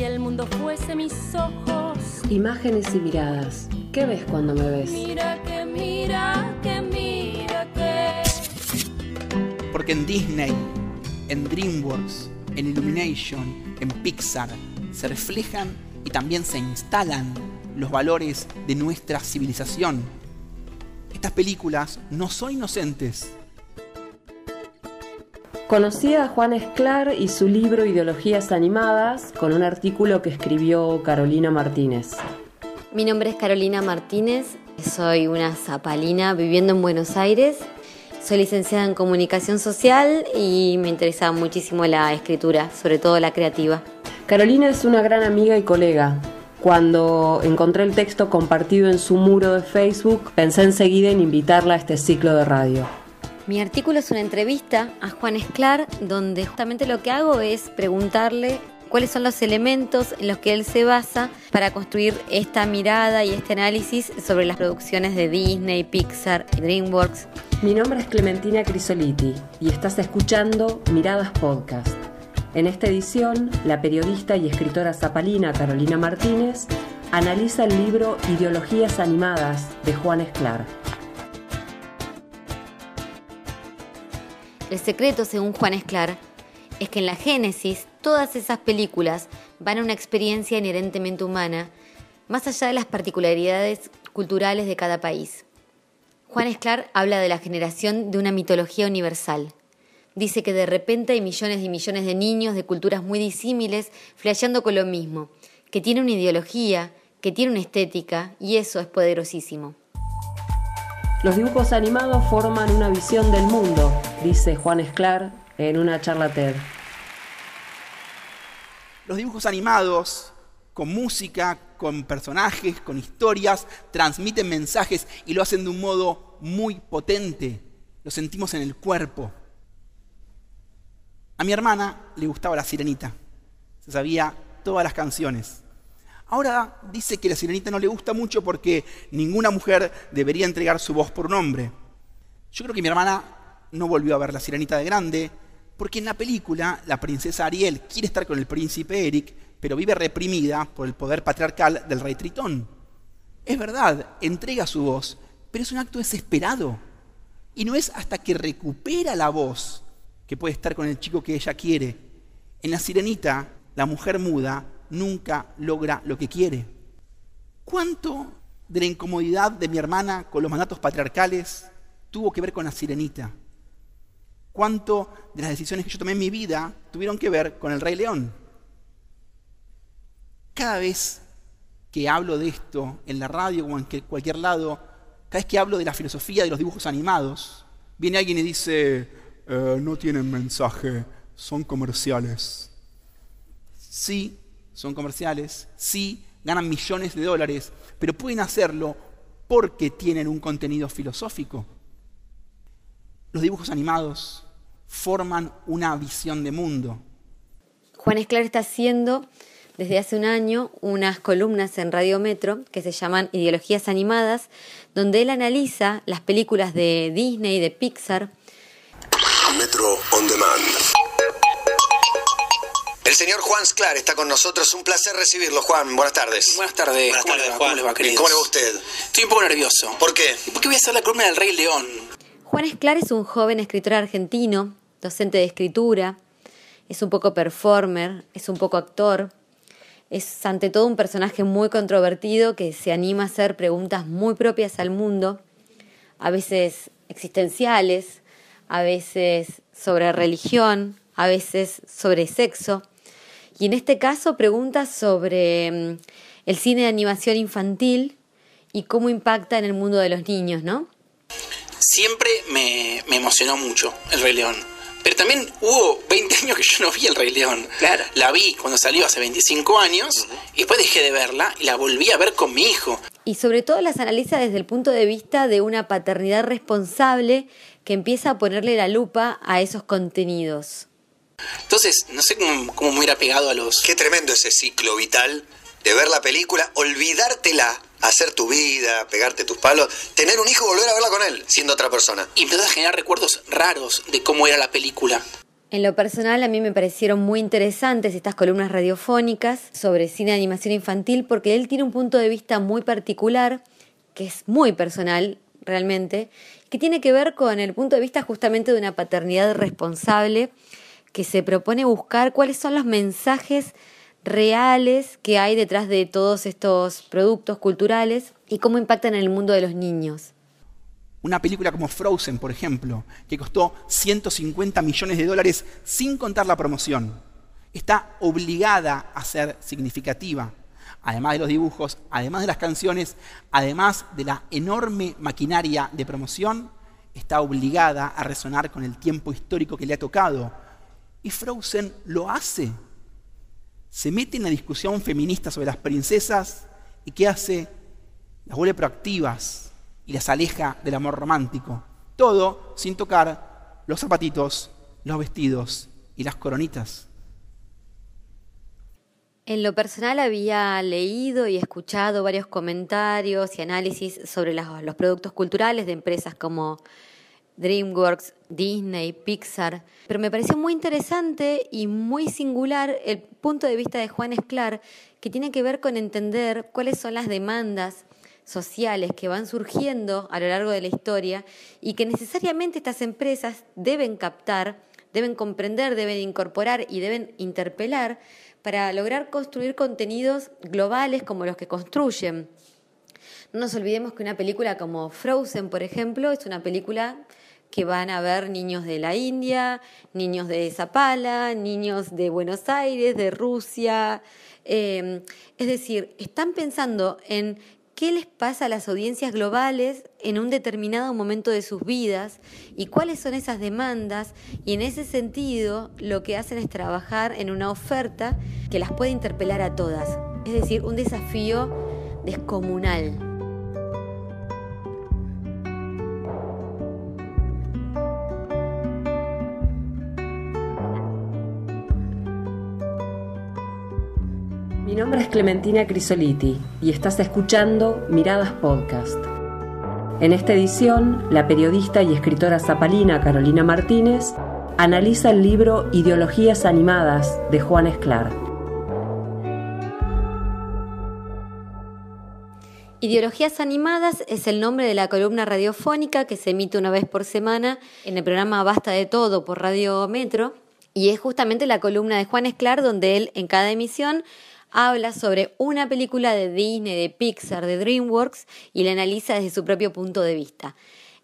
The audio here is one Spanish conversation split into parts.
si el mundo fuese mis ojos. Imágenes y miradas. ¿Qué ves cuando me ves? Mira que mira que mira que. Porque en Disney, en DreamWorks, en Illumination, en Pixar, se reflejan y también se instalan los valores de nuestra civilización. Estas películas no son inocentes. Conocí a Juan Esclar y su libro Ideologías Animadas con un artículo que escribió Carolina Martínez. Mi nombre es Carolina Martínez, soy una zapalina viviendo en Buenos Aires. Soy licenciada en comunicación social y me interesa muchísimo la escritura, sobre todo la creativa. Carolina es una gran amiga y colega. Cuando encontré el texto compartido en su muro de Facebook, pensé enseguida en invitarla a este ciclo de radio. Mi artículo es una entrevista a Juan Esclar, donde justamente lo que hago es preguntarle cuáles son los elementos en los que él se basa para construir esta mirada y este análisis sobre las producciones de Disney, Pixar y DreamWorks. Mi nombre es Clementina Crisoliti y estás escuchando Miradas Podcast. En esta edición, la periodista y escritora zapalina Carolina Martínez analiza el libro Ideologías Animadas de Juan Esclar. El secreto, según Juan Esclar, es que en la génesis todas esas películas van a una experiencia inherentemente humana, más allá de las particularidades culturales de cada país. Juan Esclar habla de la generación de una mitología universal. Dice que de repente hay millones y millones de niños de culturas muy disímiles flasheando con lo mismo, que tiene una ideología, que tiene una estética, y eso es poderosísimo. Los dibujos animados forman una visión del mundo, dice Juan Esclar en una charla TED. Los dibujos animados, con música, con personajes, con historias, transmiten mensajes y lo hacen de un modo muy potente. Lo sentimos en el cuerpo. A mi hermana le gustaba la sirenita. Se sabía todas las canciones. Ahora dice que la sirenita no le gusta mucho porque ninguna mujer debería entregar su voz por un hombre. Yo creo que mi hermana no volvió a ver la sirenita de grande, porque en la película la princesa Ariel quiere estar con el príncipe Eric, pero vive reprimida por el poder patriarcal del rey Tritón. Es verdad, entrega su voz, pero es un acto desesperado. Y no es hasta que recupera la voz que puede estar con el chico que ella quiere. En la sirenita, la mujer muda nunca logra lo que quiere. ¿Cuánto de la incomodidad de mi hermana con los mandatos patriarcales tuvo que ver con la sirenita? ¿Cuánto de las decisiones que yo tomé en mi vida tuvieron que ver con el Rey León? Cada vez que hablo de esto en la radio o en cualquier lado, cada vez que hablo de la filosofía de los dibujos animados, viene alguien y dice, eh, no tienen mensaje, son comerciales. Sí, son comerciales, sí, ganan millones de dólares, pero pueden hacerlo porque tienen un contenido filosófico. Los dibujos animados forman una visión de mundo. Juan Esclar está haciendo desde hace un año unas columnas en Radio Metro que se llaman Ideologías Animadas, donde él analiza las películas de Disney y de Pixar. Metro On Demand. El señor Juan Sclar está con nosotros. Un placer recibirlo, Juan. Buenas tardes. Buenas tardes. Buenas ¿Cómo, tardes, le va? Juan. ¿Cómo le va, queridos? ¿Cómo le va usted? Estoy un poco nervioso. ¿Por qué? ¿Por qué voy a hacer la columna del Rey León? Juan Esclar es un joven escritor argentino, docente de escritura, es un poco performer, es un poco actor, es ante todo un personaje muy controvertido que se anima a hacer preguntas muy propias al mundo, a veces existenciales, a veces sobre religión, a veces sobre sexo, y en este caso preguntas sobre mm, el cine de animación infantil y cómo impacta en el mundo de los niños, ¿no? Siempre me, me emocionó mucho el Rey León. Pero también hubo 20 años que yo no vi el Rey León. Claro. La vi cuando salió hace 25 años y después dejé de verla y la volví a ver con mi hijo. Y sobre todo las analiza desde el punto de vista de una paternidad responsable que empieza a ponerle la lupa a esos contenidos. Entonces, no sé cómo, cómo me hubiera pegado a los... Qué tremendo ese ciclo vital de ver la película, olvidártela, hacer tu vida, pegarte tus palos, tener un hijo y volver a verla con él, siendo otra persona. Y empezó a generar recuerdos raros de cómo era la película. En lo personal, a mí me parecieron muy interesantes estas columnas radiofónicas sobre cine de animación infantil porque él tiene un punto de vista muy particular, que es muy personal realmente, que tiene que ver con el punto de vista justamente de una paternidad responsable que se propone buscar cuáles son los mensajes reales que hay detrás de todos estos productos culturales y cómo impactan en el mundo de los niños. Una película como Frozen, por ejemplo, que costó 150 millones de dólares sin contar la promoción, está obligada a ser significativa. Además de los dibujos, además de las canciones, además de la enorme maquinaria de promoción, está obligada a resonar con el tiempo histórico que le ha tocado. Y Frozen lo hace se mete en la discusión feminista sobre las princesas y ¿qué hace? Las vuelve proactivas y las aleja del amor romántico. Todo sin tocar los zapatitos, los vestidos y las coronitas. En lo personal había leído y escuchado varios comentarios y análisis sobre los productos culturales de empresas como DreamWorks, Disney, Pixar, pero me pareció muy interesante y muy singular el punto de vista de Juan Esclar, que tiene que ver con entender cuáles son las demandas sociales que van surgiendo a lo largo de la historia y que necesariamente estas empresas deben captar, deben comprender, deben incorporar y deben interpelar para lograr construir contenidos globales como los que construyen. No nos olvidemos que una película como Frozen, por ejemplo, es una película que van a ver niños de la India, niños de Zapala, niños de Buenos Aires, de Rusia. Em, es decir, están pensando en qué les pasa a las audiencias globales en un determinado momento de sus vidas y cuáles son esas demandas y en ese sentido lo que hacen es trabajar en una oferta que las puede interpelar a todas. Es decir, un desafío descomunal. Mi nombre es Clementina Crisoliti y estás escuchando Miradas Podcast. En esta edición, la periodista y escritora zapalina Carolina Martínez analiza el libro Ideologías Animadas de Juan Esclar. Ideologías Animadas es el nombre de la columna radiofónica que se emite una vez por semana en el programa Basta de Todo por Radio Metro y es justamente la columna de Juan Esclar donde él en cada emisión habla sobre una película de Disney, de Pixar, de DreamWorks y la analiza desde su propio punto de vista.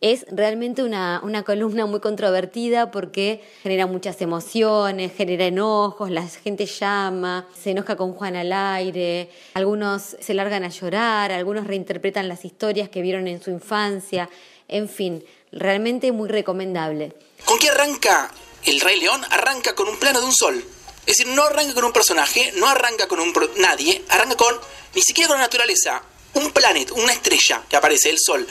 Es realmente una, una, columna muy controvertida porque genera muchas emociones, genera enojos, la gente llama, se enoja con Juan al aire, algunos se largan a llorar, algunos reinterpretan las historias que vieron en su infancia, en fin, realmente muy recomendable. ¿Con qué arranca El Rey León? Arranca con un plano de un sol. Es decir, no arranca con un personaje, no arranca con un nadie, arranca con, ni siquiera con la naturaleza, un planeta, una estrella que aparece, el Sol.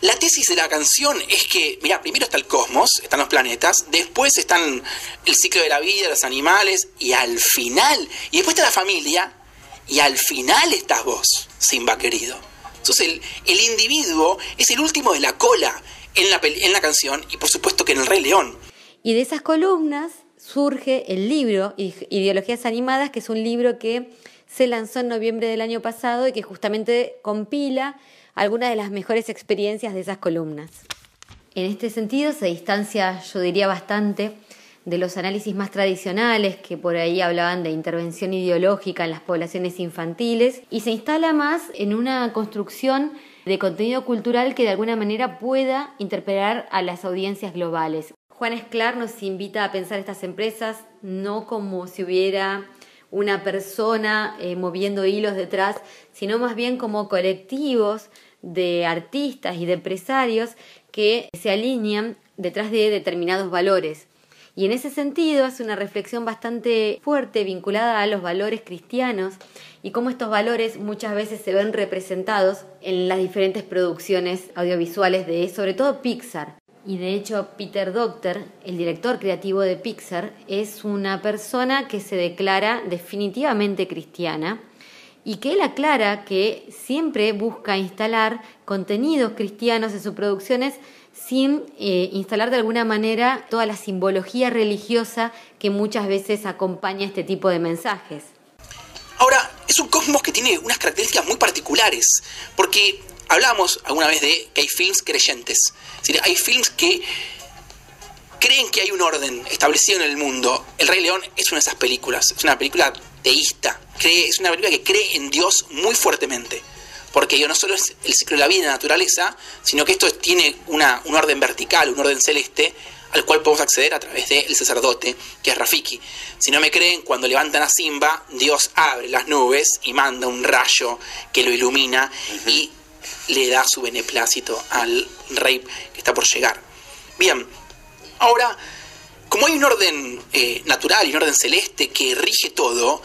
La tesis de la canción es que, mira, primero está el cosmos, están los planetas, después están el ciclo de la vida, los animales, y al final, y después está la familia, y al final estás vos, Simba querido. Entonces el, el individuo es el último de la cola en la, en la canción, y por supuesto que en el Rey León. Y de esas columnas surge el libro Ideologías Animadas, que es un libro que se lanzó en noviembre del año pasado y que justamente compila algunas de las mejores experiencias de esas columnas. En este sentido se distancia, yo diría, bastante de los análisis más tradicionales que por ahí hablaban de intervención ideológica en las poblaciones infantiles y se instala más en una construcción de contenido cultural que de alguna manera pueda interpelar a las audiencias globales. Juan Esclar nos invita a pensar estas empresas no como si hubiera una persona eh, moviendo hilos detrás, sino más bien como colectivos de artistas y de empresarios que se alinean detrás de determinados valores. Y en ese sentido hace una reflexión bastante fuerte vinculada a los valores cristianos y cómo estos valores muchas veces se ven representados en las diferentes producciones audiovisuales de sobre todo Pixar. Y de hecho, Peter Docter, el director creativo de Pixar, es una persona que se declara definitivamente cristiana y que él aclara que siempre busca instalar contenidos cristianos en sus producciones sin eh, instalar de alguna manera toda la simbología religiosa que muchas veces acompaña este tipo de mensajes. Ahora, es un cosmos que tiene unas características muy particulares, porque hablamos alguna vez de que hay films creyentes, es decir, hay films que creen que hay un orden establecido en el mundo. El Rey León es una de esas películas, es una película teísta, es una película que cree en Dios muy fuertemente. Porque no solo es el ciclo de la vida y la naturaleza, sino que esto tiene una, un orden vertical, un orden celeste, al cual podemos acceder a través del sacerdote, que es Rafiki. Si no me creen, cuando levantan a Simba, Dios abre las nubes y manda un rayo que lo ilumina y le da su beneplácito al rey que está por llegar. Bien, ahora, como hay un orden eh, natural y un orden celeste que rige todo,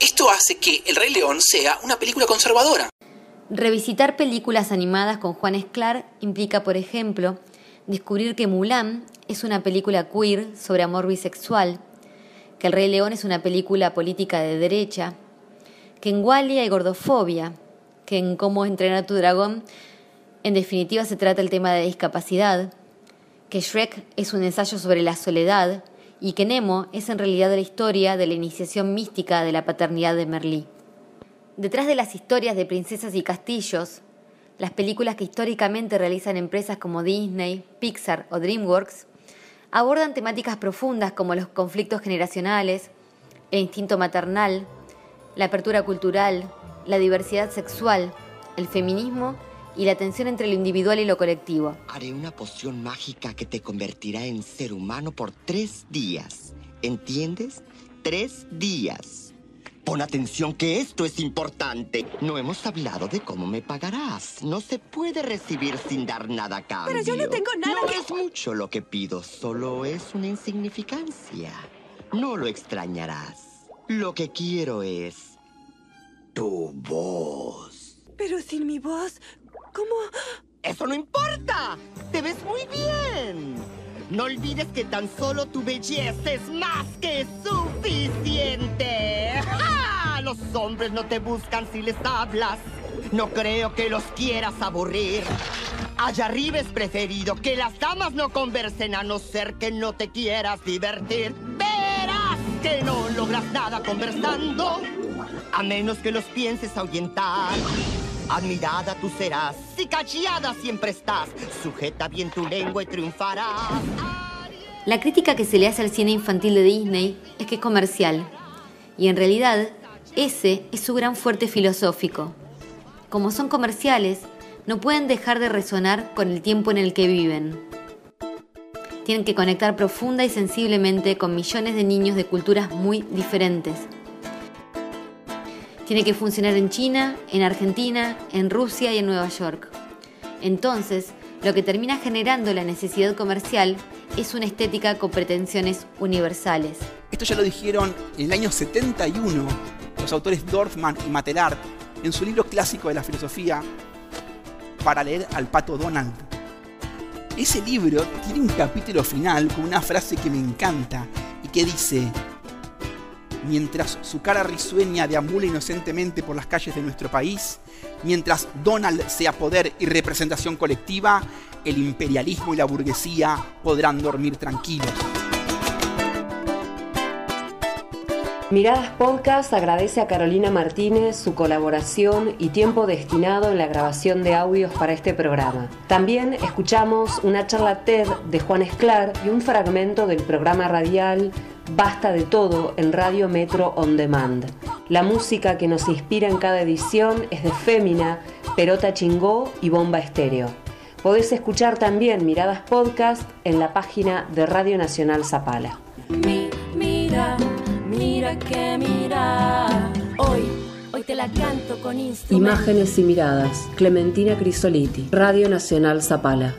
esto hace que El Rey León sea una película conservadora. Revisitar películas animadas con Juan Esclar implica, por ejemplo, descubrir que Mulan es una película queer sobre amor bisexual, que El Rey León es una película política de derecha, que en Wally hay gordofobia, que en Cómo entrenar a tu dragón en definitiva se trata el tema de discapacidad, que Shrek es un ensayo sobre la soledad y que Nemo es en realidad la historia de la iniciación mística de la paternidad de Merlí. Detrás de las historias de princesas y castillos, las películas que históricamente realizan empresas como Disney, Pixar o DreamWorks abordan temáticas profundas como los conflictos generacionales, el instinto maternal, la apertura cultural, la diversidad sexual, el feminismo y la tensión entre lo individual y lo colectivo. Haré una poción mágica que te convertirá en ser humano por tres días. ¿Entiendes? Tres días. Pon atención que esto es importante. No hemos hablado de cómo me pagarás. No se puede recibir sin dar nada a cambio. Pero yo no tengo nada No que- es mucho lo que pido, solo es una insignificancia. No lo extrañarás. Lo que quiero es tu voz. Pero sin mi voz, ¿cómo? ¡Eso no importa! ¡Te ves muy bien! No olvides que tan solo tu belleza es más que suficiente. ¡Ja! Los hombres no te buscan si les hablas. No creo que los quieras aburrir. Allá arriba es preferido que las damas no conversen a no ser que no te quieras divertir. Verás que no logras nada conversando, a menos que los pienses ahuyentar. Admirada tú serás, si callada siempre estás. Sujeta bien tu lengua y triunfarás. La crítica que se le hace al cine infantil de Disney es que es comercial. Y en realidad, ese es su gran fuerte filosófico. Como son comerciales, no pueden dejar de resonar con el tiempo en el que viven. Tienen que conectar profunda y sensiblemente con millones de niños de culturas muy diferentes. Tiene que funcionar en China, en Argentina, en Rusia y en Nueva York. Entonces, lo que termina generando la necesidad comercial es una estética con pretensiones universales. Esto ya lo dijeron en el año 71 los autores Dorfman y Matelar en su libro clásico de la filosofía para leer al pato Donald. Ese libro tiene un capítulo final con una frase que me encanta y que dice, mientras su cara risueña deambula inocentemente por las calles de nuestro país, mientras Donald sea poder y representación colectiva, el imperialismo y la burguesía podrán dormir tranquilos. Miradas Podcast agradece a Carolina Martínez su colaboración y tiempo destinado en la grabación de audios para este programa. También escuchamos una charla TED de Juan Esclar y un fragmento del programa radial Basta de todo en Radio Metro On Demand. La música que nos inspira en cada edición es de Fémina, Perota Chingó y Bomba Estéreo. Podés escuchar también Miradas Podcast en la página de Radio Nacional Zapala. Mi, mira, mira que mira. Hoy, hoy te la canto con. Imágenes y miradas. Clementina Crisoliti. Radio Nacional Zapala.